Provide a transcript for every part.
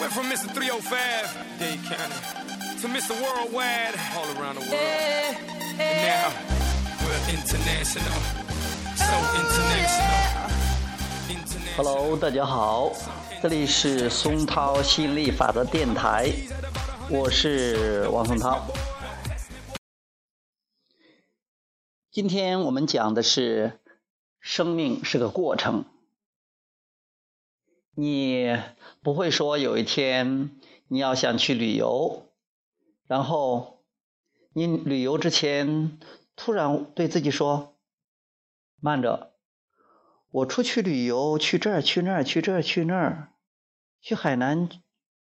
Went from Mr. 305, Dade County, to Mr. Worldwide, all around the world. And now, we're international. So international. International. Hello，大家好，这里是松涛吸引力法则电台，我是王松涛。今天我们讲的是，生命是个过程。你不会说有一天你要想去旅游，然后你旅游之前突然对自己说：“慢着，我出去旅游，去这儿去那儿去这儿去那儿，去海南，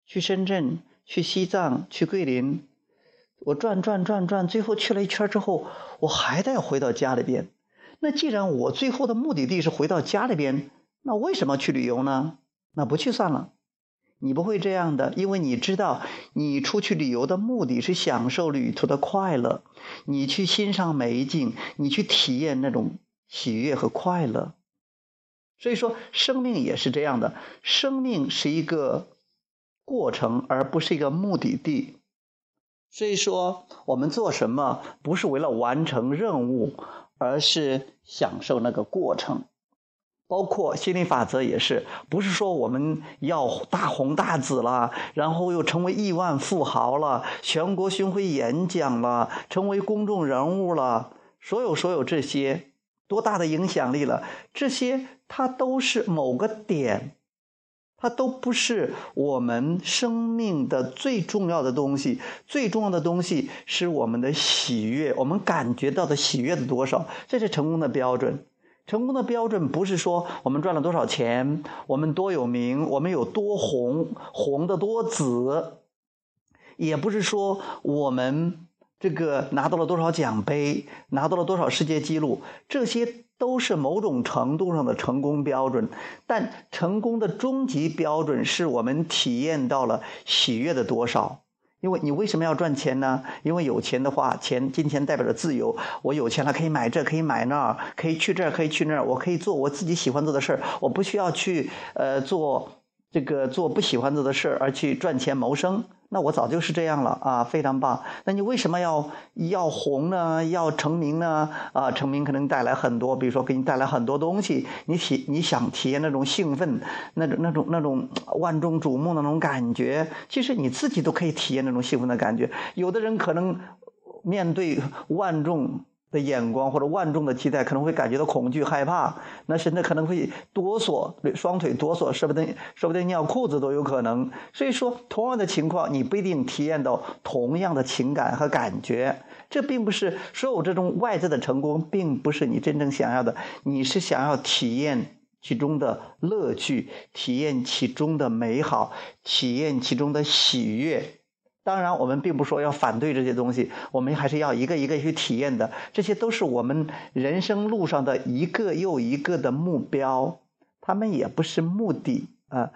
去深圳，去西藏，去桂林，我转转转转，最后去了一圈之后，我还得回到家里边。那既然我最后的目的地是回到家里边，那为什么去旅游呢？”那不去算了，你不会这样的，因为你知道，你出去旅游的目的是享受旅途的快乐，你去欣赏美景，你去体验那种喜悦和快乐。所以说，生命也是这样的，生命是一个过程，而不是一个目的地。所以说，我们做什么不是为了完成任务，而是享受那个过程。包括心理法则也是，不是说我们要大红大紫了，然后又成为亿万富豪了，全国巡回演讲了，成为公众人物了，所有所有这些多大的影响力了？这些它都是某个点，它都不是我们生命的最重要的东西。最重要的东西是我们的喜悦，我们感觉到的喜悦的多少，这是成功的标准。成功的标准不是说我们赚了多少钱，我们多有名，我们有多红，红的多紫，也不是说我们这个拿到了多少奖杯，拿到了多少世界纪录，这些都是某种程度上的成功标准。但成功的终极标准是我们体验到了喜悦的多少。因为你为什么要赚钱呢？因为有钱的话，钱金钱代表着自由。我有钱了，可以买这，可以买那，可以去这儿，可以去那儿。我可以做我自己喜欢做的事儿，我不需要去呃做这个做不喜欢做的事儿而去赚钱谋生。那我早就是这样了啊，非常棒。那你为什么要要红呢？要成名呢？啊，成名可能带来很多，比如说给你带来很多东西。你体你想体验那种兴奋，那种那种那种万众瞩目那种感觉，其实你自己都可以体验那种兴奋的感觉。有的人可能面对万众。的眼光或者万众的期待，可能会感觉到恐惧害怕，那甚至可能会哆嗦，双腿哆嗦，说不定说不定尿裤子都有可能。所以说，同样的情况，你不一定体验到同样的情感和感觉。这并不是所有这种外在的成功，并不是你真正想要的。你是想要体验其中的乐趣，体验其中的美好，体验其中的喜悦。当然，我们并不说要反对这些东西，我们还是要一个一个去体验的。这些都是我们人生路上的一个又一个的目标，他们也不是目的啊，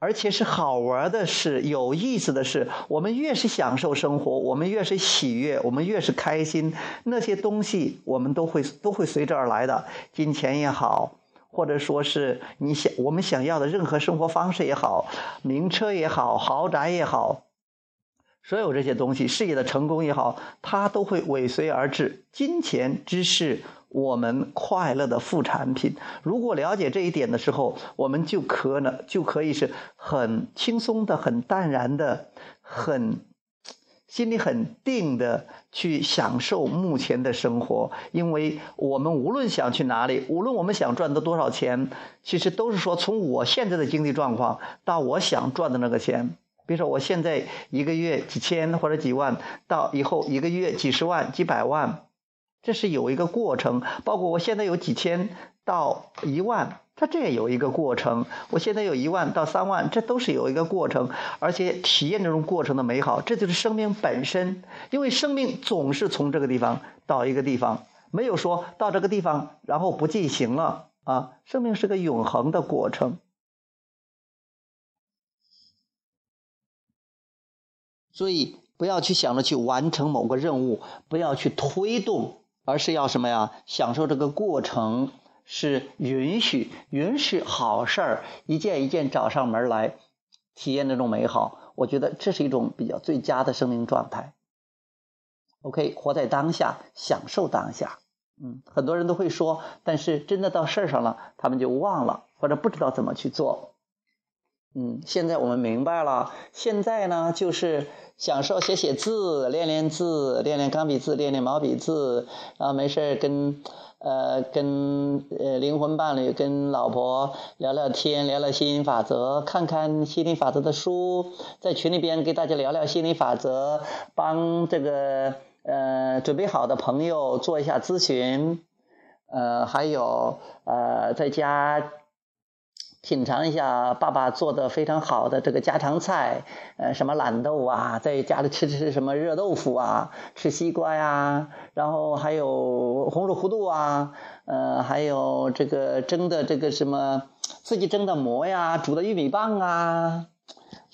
而且是好玩的事、有意思的事。我们越是享受生活，我们越是喜悦，我们越是开心，那些东西我们都会都会随之而来的。金钱也好，或者说是你想我们想要的任何生活方式也好，名车也好，豪宅也好。所有这些东西，事业的成功也好，它都会尾随而至。金钱只是我们快乐的副产品。如果了解这一点的时候，我们就可能就可以是很轻松的、很淡然的、很心里很定的去享受目前的生活。因为我们无论想去哪里，无论我们想赚到多少钱，其实都是说从我现在的经济状况到我想赚的那个钱。比如说，我现在一个月几千或者几万，到以后一个月几十万、几百万，这是有一个过程。包括我现在有几千到一万，它这也有一个过程。我现在有一万到三万，这都是有一个过程，而且体验这种过程的美好，这就是生命本身。因为生命总是从这个地方到一个地方，没有说到这个地方然后不进行了啊。生命是个永恒的过程。所以不要去想着去完成某个任务，不要去推动，而是要什么呀？享受这个过程，是允许允许好事儿一件一件找上门来，体验那种美好，我觉得这是一种比较最佳的生命状态。OK，活在当下，享受当下。嗯，很多人都会说，但是真的到事儿上了，他们就忘了或者不知道怎么去做。嗯，现在我们明白了，现在呢就是享受写写字，练练字，练练钢笔字，练练毛笔字，然后没事跟呃跟呃灵魂伴侣、跟老婆聊聊天，聊聊心灵法则，看看心灵法则的书，在群里边给大家聊聊心理法则，帮这个。呃，准备好的朋友做一下咨询，呃，还有呃，在家品尝一下爸爸做的非常好的这个家常菜，呃，什么懒豆啊，在家里吃吃什么热豆腐啊，吃西瓜呀，然后还有红薯糊涂啊，呃，还有这个蒸的这个什么自己蒸的馍呀，煮的玉米棒啊，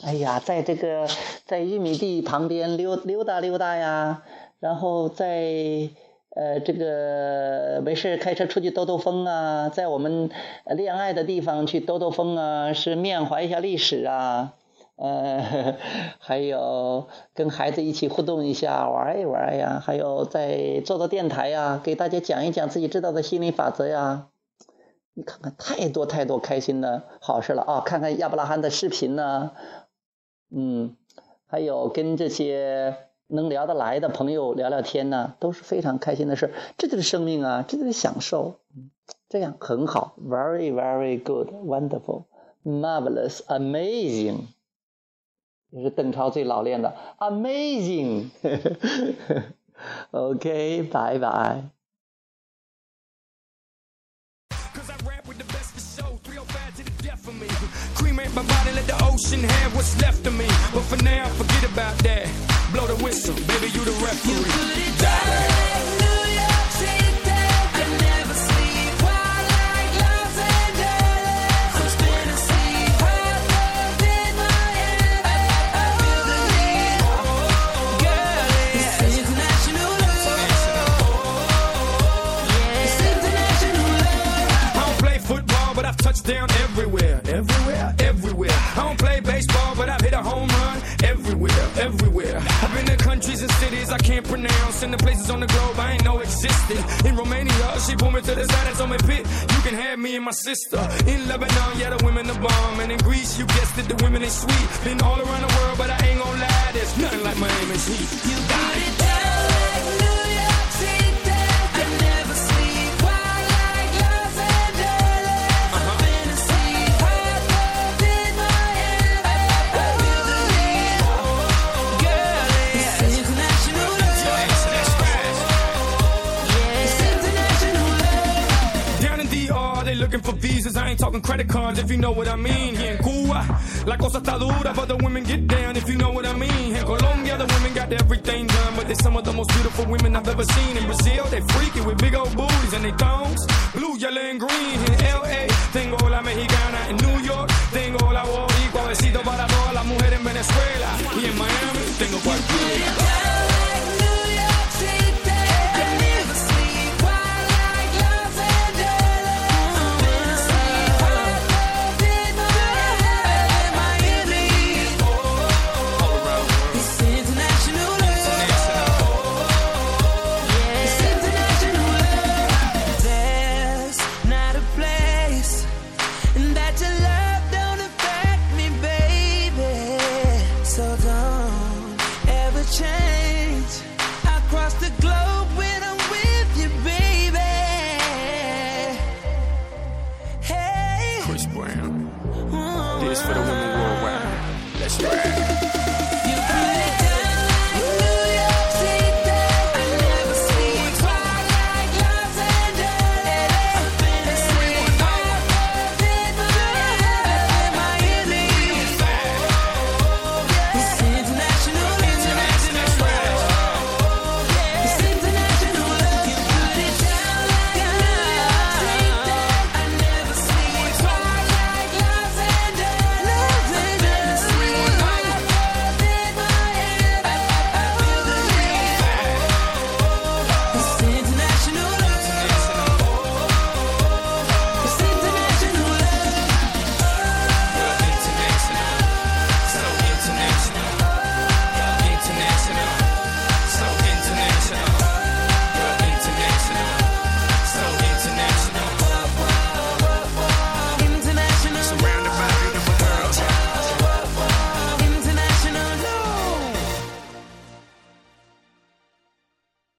哎呀，在这个在玉米地旁边溜溜达溜达呀。然后在呃这个没事开车出去兜兜风啊，在我们恋爱的地方去兜兜风啊，是缅怀一下历史啊，呃 还有跟孩子一起互动一下玩一玩呀，还有在做做电台呀，给大家讲一讲自己知道的心理法则呀，你看看太多太多开心的好事了啊！看看亚伯拉罕的视频呢，嗯，还有跟这些。能聊得来的朋友聊聊天呢，都是非常开心的事这就是生命啊，这就是享受。这样很好，very very good, wonderful, marvelous, amazing。这是邓超最老练的，amazing。OK，拜拜。Blow the whistle, baby, you the referee. In countries and cities I can't pronounce. In the places on the globe I ain't know existed. In Romania, she pulled me to the side and told me, Pit, you can have me and my sister. In Lebanon, yeah, the women are bomb. And in Greece, you guessed it, the women is sweet. Been all around the ain't talking credit cards if you know what I mean. Here in Cuba, la cosa está dura, but the women get down if you know what I mean. In Colombia, the women got everything done, but they're some of the most beautiful women I've ever seen. In Brazil, they freaky with big old booties and they thongs, blue, yellow, and green. In LA, tengo la mexicana. In New York, tengo la boricua. Besito para todas las mujeres en Venezuela. Y en Miami, tengo cualquiera.